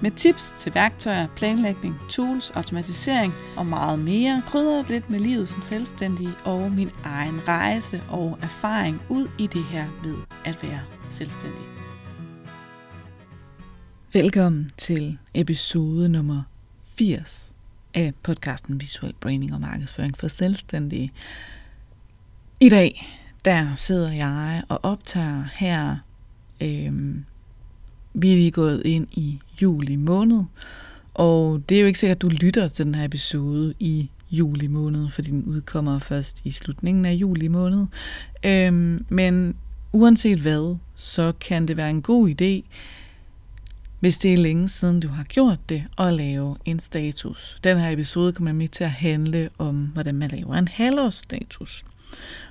med tips til værktøjer, planlægning, tools, automatisering og meget mere. krydrer lidt med livet som selvstændig og min egen rejse og erfaring ud i det her med at være selvstændig. Velkommen til episode nummer 80 af podcasten Visuel Branding og Markedsføring for Selvstændige. I dag der sidder jeg og optager her. Øhm, vi er lige gået ind i juli måned, og det er jo ikke sikkert, at du lytter til den her episode i juli måned, fordi den udkommer først i slutningen af juli måned. Øhm, men uanset hvad, så kan det være en god idé, hvis det er længe siden du har gjort det, at lave en status. Den her episode kommer nemlig til at handle om, hvordan man laver en halvårsstatus.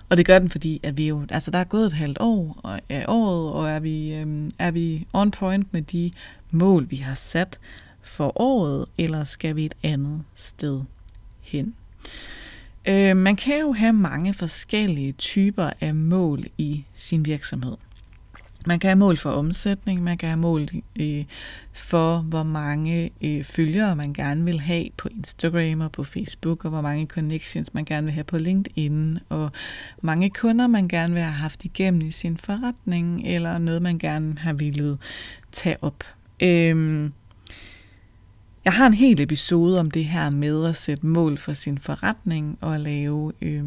Og det gør den, fordi at vi jo, altså der er gået et halvt år og, af året, og er vi, øhm, er vi on point med de mål, vi har sat for året, eller skal vi et andet sted hen? Øh, man kan jo have mange forskellige typer af mål i sin virksomhed. Man kan have mål for omsætning, man kan have mål øh, for, hvor mange øh, følgere man gerne vil have på Instagram og på Facebook, og hvor mange connections man gerne vil have på LinkedIn, og mange kunder man gerne vil have haft igennem i sin forretning, eller noget man gerne har ville tage op. Øh, jeg har en hel episode om det her med at sætte mål for sin forretning og lave... Øh,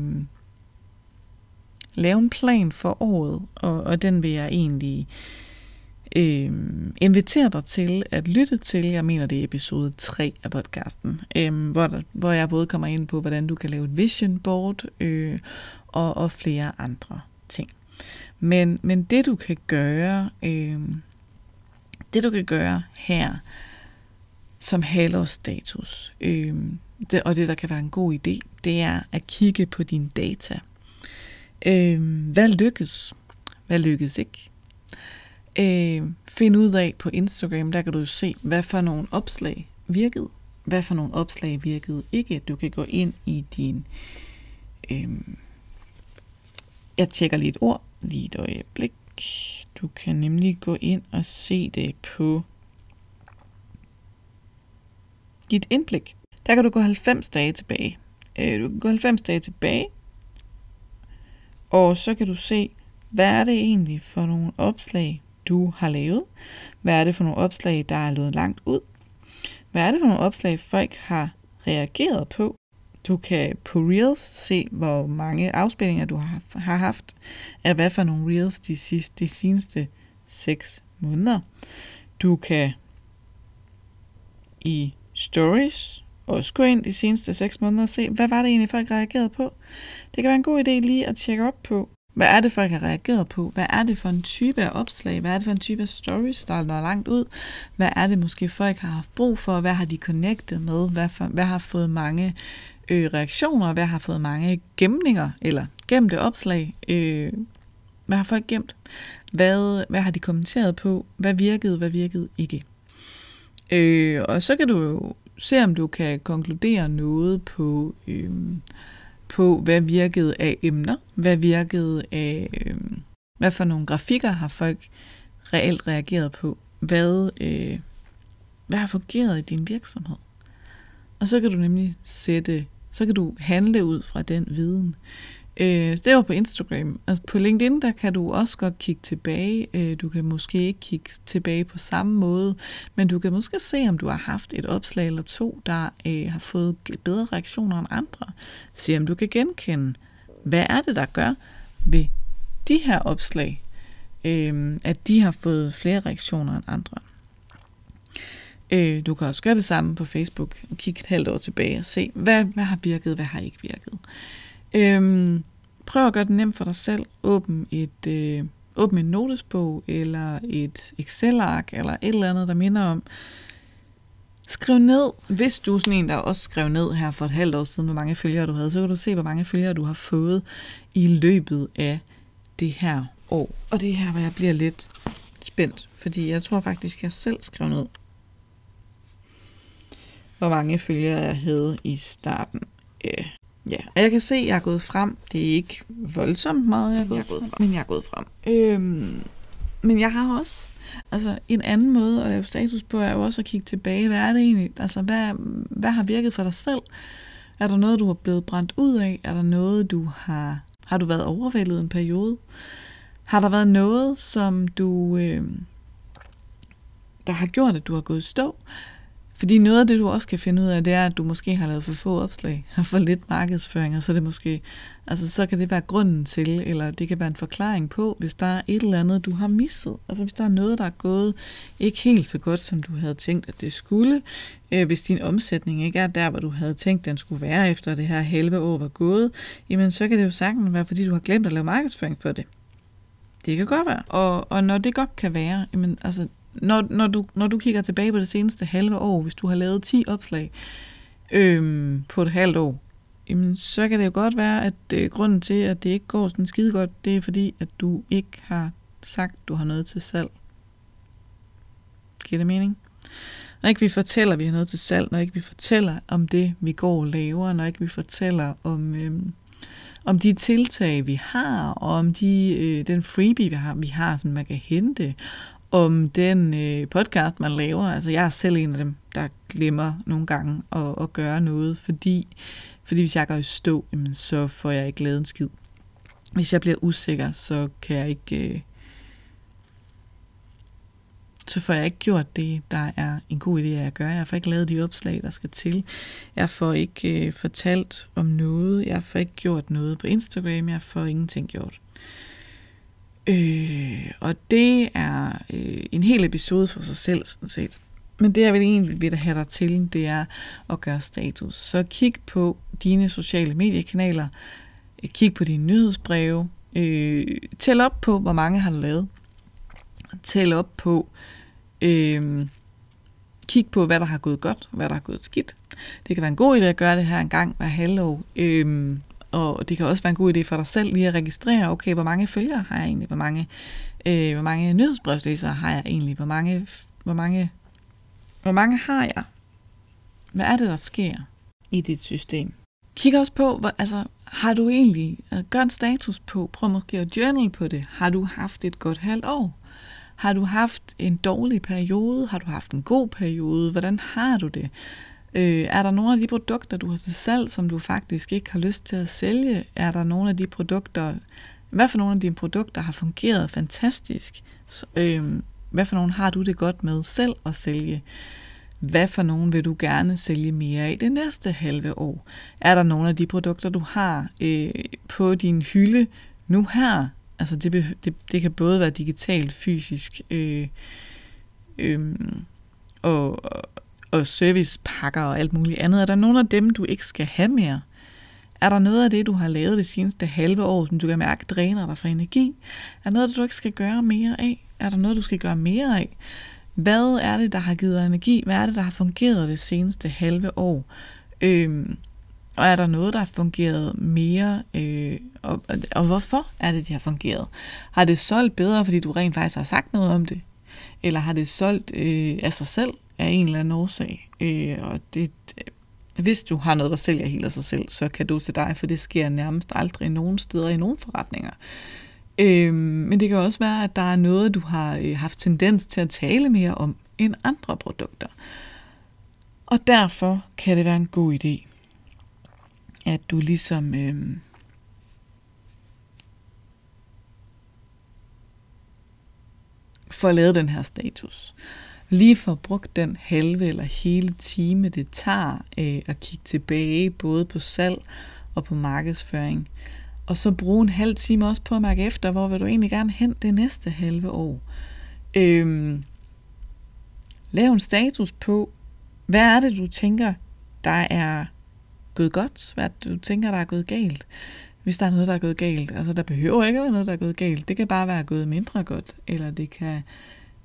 lave en plan for året, og, og den vil jeg egentlig øh, invitere dig til at lytte til. Jeg mener, det er episode 3 af podcasten, øh, hvor, der, hvor jeg både kommer ind på, hvordan du kan lave et vision board øh, og, og flere andre ting. Men, men det du kan gøre, øh, det du kan gøre her som halvårsstatus, øh, det, og det der kan være en god idé, det er at kigge på dine data Øh, hvad lykkes? Hvad lykkes ikke? Øh, find ud af på Instagram, der kan du se, hvad for nogle opslag virkede, hvad for nogle opslag virkede ikke. Du kan gå ind i din... Øh, jeg tjekker lige et ord, lige et øjeblik. Du kan nemlig gå ind og se det på dit indblik. Der kan du gå 90 dage tilbage. Øh, du kan gå 90 dage tilbage, og så kan du se, hvad er det egentlig for nogle opslag, du har lavet? Hvad er det for nogle opslag, der er løbet langt ud? Hvad er det for nogle opslag, folk har reageret på? Du kan på Reels se, hvor mange afspillinger du har haft af hvad for nogle Reels de, sidste, de seneste 6 måneder. Du kan i Stories også gå ind de seneste 6 måneder og se, hvad var det egentlig, folk reagerede på. Det kan være en god idé lige at tjekke op på, hvad er det, folk har reageret på? Hvad er det for en type af opslag? Hvad er det for en type af stories, der er langt ud? Hvad er det måske, folk har haft brug for? Hvad har de connectet med? Hvad, for, hvad har fået mange øh, reaktioner? Hvad har fået mange gemninger eller gemte opslag? Øh, hvad har folk gemt? Hvad, hvad har de kommenteret på? Hvad virkede, hvad virkede ikke? Øh, og så kan du jo se, om du kan konkludere noget på, øh, på hvad virkede af emner, hvad virkede af, øh, hvad for nogle grafikker har folk reelt reageret på, hvad, øh, hvad har fungeret i din virksomhed. Og så kan du nemlig sætte, så kan du handle ud fra den viden. Øh, det var på Instagram. Altså på LinkedIn, der kan du også godt kigge tilbage. Øh, du kan måske ikke kigge tilbage på samme måde, men du kan måske se, om du har haft et opslag eller to, der øh, har fået bedre reaktioner end andre. Se, om du kan genkende, hvad er det, der gør ved de her opslag, øh, at de har fået flere reaktioner end andre. Øh, du kan også gøre det samme på Facebook og kigge et halvt år tilbage og se, hvad, hvad har virket, hvad har ikke virket. Øhm, prøv at gøre det nemt for dig selv. Åbn et, øh, åbn en notesbog eller et Excel-ark eller et eller andet, der minder om. Skriv ned, hvis du er sådan en, der også skrev ned her for et halvt år siden, hvor mange følgere du havde, så kan du se, hvor mange følgere du har fået i løbet af det her år. Og det er her, hvor jeg bliver lidt spændt, fordi jeg tror faktisk, jeg selv skrev ned, hvor mange følgere jeg havde i starten. af ja, og jeg kan se, at jeg er gået frem. Det er ikke voldsomt meget, jeg er gået, jeg er gået frem, men jeg er gået frem. Øhm, men jeg har også, altså en anden måde at lave status på, er jo også at kigge tilbage. Hvad er det egentlig? Altså, hvad, hvad har virket for dig selv? Er der noget, du er blevet brændt ud af? Er der noget, du har, har du været overvældet en periode? Har der været noget, som du, øh, der har gjort, at du har gået stå? Fordi noget af det, du også kan finde ud af, det er, at du måske har lavet for få opslag, har for lidt markedsføring, og så, det måske, altså, så kan det være grunden til, eller det kan være en forklaring på, hvis der er et eller andet, du har misset. Altså hvis der er noget, der er gået ikke helt så godt, som du havde tænkt, at det skulle. Øh, hvis din omsætning ikke er der, hvor du havde tænkt, den skulle være efter det her halve år var gået, jamen så kan det jo sagtens være, fordi du har glemt at lave markedsføring for det. Det kan godt være. Og, og når det godt kan være, jamen, altså, når, når, du, når du kigger tilbage på det seneste halve år, hvis du har lavet 10 opslag øhm, på et halvt år, jamen, så kan det jo godt være, at øh, grunden til, at det ikke går sådan skide godt, det er fordi, at du ikke har sagt, du har noget til salg. Giver det mening? Når ikke vi fortæller, at vi har noget til salg, når ikke vi fortæller om det, vi går og laver, når ikke vi fortæller om, øhm, om de tiltag, vi har, og om de, øh, den freebie, vi har, vi har, som man kan hente, om den øh, podcast, man laver. Altså, jeg er selv en af dem, der glemmer nogle gange at, at gøre noget, fordi, fordi hvis jeg går i stå, jamen, så får jeg ikke lavet en skid. Hvis jeg bliver usikker, så kan jeg ikke... Øh, så får jeg ikke gjort det, der er en god idé at gøre. Jeg får ikke lavet de opslag, der skal til. Jeg får ikke øh, fortalt om noget. Jeg får ikke gjort noget på Instagram. Jeg får ingenting gjort. Øh, og det er øh, en hel episode for sig selv, sådan set. Men det, jeg vil egentlig vil have dig til, det er at gøre status. Så kig på dine sociale mediekanaler, kig på dine nyhedsbreve, øh, tæl op på, hvor mange har du lavet. Tæl op på, øh, kig på, hvad der har gået godt, hvad der har gået skidt. Det kan være en god idé at gøre det her en gang hver halvår. Øh, og det kan også være en god idé for dig selv lige at registrere, okay, hvor mange følgere har jeg egentlig, hvor mange, øh, hvor mange nyhedsbrevslæsere har jeg egentlig, hvor mange, hvor mange, hvor mange har jeg? Hvad er det, der sker i dit system? Kig også på, hvor, altså, har du egentlig, øh, gør en status på, prøv måske at journal på det. Har du haft et godt halvt år? Har du haft en dårlig periode? Har du haft en god periode? Hvordan har du det? Øh, er der nogle af de produkter, du har til salg, som du faktisk ikke har lyst til at sælge? Er der nogle af de produkter, hvad for nogle af dine produkter har fungeret fantastisk? Øh, hvad for nogle har du det godt med selv at sælge? Hvad for nogle vil du gerne sælge mere af det næste halve år? Er der nogle af de produkter, du har øh, på din hylde nu her? Altså det, det, det kan både være digitalt, fysisk øh, øh, og, og servicepakker og alt muligt andet. Er der nogle af dem, du ikke skal have mere? Er der noget af det, du har lavet det seneste halve år, som du kan mærke dræner dig for energi? Er der noget, du ikke skal gøre mere af? Er der noget, du skal gøre mere af? Hvad er det, der har givet dig energi? Hvad er det, der har fungeret det seneste halve år? Øhm, og er der noget, der har fungeret mere? Øh, og, og hvorfor er det, de har fungeret? Har det solgt bedre, fordi du rent faktisk har sagt noget om det? Eller har det solgt øh, af sig selv? Af en eller anden årsag. Øh, og det, øh, hvis du har noget, der sælger helt af sig selv, så kan du til dig, for det sker nærmest aldrig nogen steder i nogen forretninger. Øh, men det kan også være, at der er noget, du har øh, haft tendens til at tale mere om end andre produkter. Og derfor kan det være en god idé, at du ligesom øh, får lavet den her status lige får brugt den halve eller hele time, det tager øh, at kigge tilbage, både på salg og på markedsføring. Og så bruge en halv time også på at mærke efter, hvor vil du egentlig gerne hen det næste halve år. Øhm, lav en status på, hvad er det, du tænker, der er gået godt? Hvad er det, du tænker, der er gået galt? Hvis der er noget, der er gået galt. Altså, der behøver ikke at være noget, der er gået galt. Det kan bare være gået mindre godt, eller det kan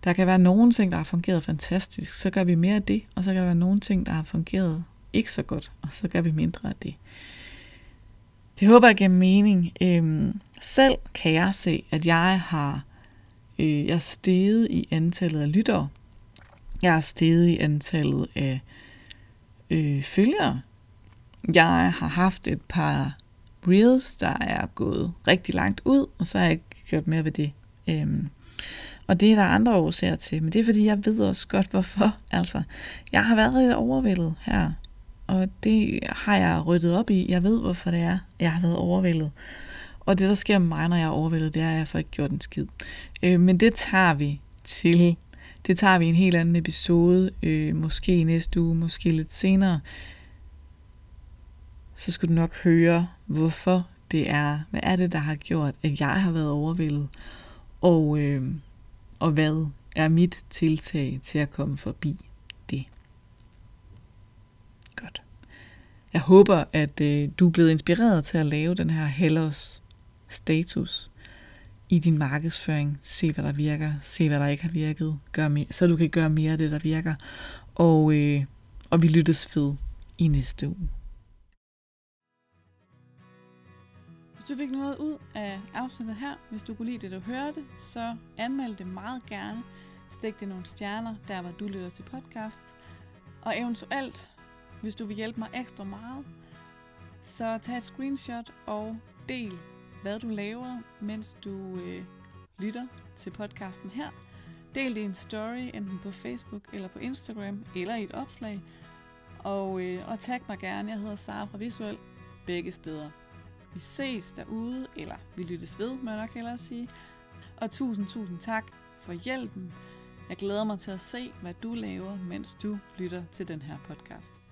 der kan være nogle ting, der har fungeret fantastisk, så gør vi mere af det, og så kan der være nogle ting, der har fungeret ikke så godt, og så gør vi mindre af det. Det håber jeg giver mening. Øhm, selv kan jeg se, at jeg har øh, jeg er steget i antallet af lyttere. Jeg er steget i antallet af øh, følgere. Jeg har haft et par reels, der er gået rigtig langt ud, og så har jeg ikke gjort mere ved det. Øhm, og det er der andre årsager til, men det er fordi, jeg ved også godt, hvorfor. Altså, jeg har været lidt overvældet her, og det har jeg ryddet op i. Jeg ved, hvorfor det er, jeg har været overvældet. Og det, der sker med mig, når jeg er overvældet, det er, at jeg får ikke gjort en skid. Øh, men det tager vi til. Det tager vi en helt anden episode, øh, måske næste uge, måske lidt senere. Så skal du nok høre, hvorfor det er. Hvad er det, der har gjort, at jeg har været overvældet? Og, øh, og hvad er mit tiltag til at komme forbi det? Godt. Jeg håber, at øh, du er blevet inspireret til at lave den her hellers status i din markedsføring. Se, hvad der virker. Se, hvad der ikke har virket. Gør mere, så du kan gøre mere af det, der virker. Og, øh, og vi lyttes fed i næste uge. Hvis du fik noget ud af afsnittet her, hvis du kunne lide det, du hørte, så anmeld det meget gerne. Stik det nogle stjerner, der hvor du lytter til podcast. Og eventuelt, hvis du vil hjælpe mig ekstra meget, så tag et screenshot og del hvad du laver, mens du øh, lytter til podcasten her. Del det i en story, enten på Facebook eller på Instagram, eller i et opslag. Og, øh, og tag mig gerne, jeg hedder Sara fra Visuel, begge steder. Vi ses derude, eller vi lyttes ved, må jeg nok hellere sige. Og tusind, tusind tak for hjælpen. Jeg glæder mig til at se, hvad du laver, mens du lytter til den her podcast.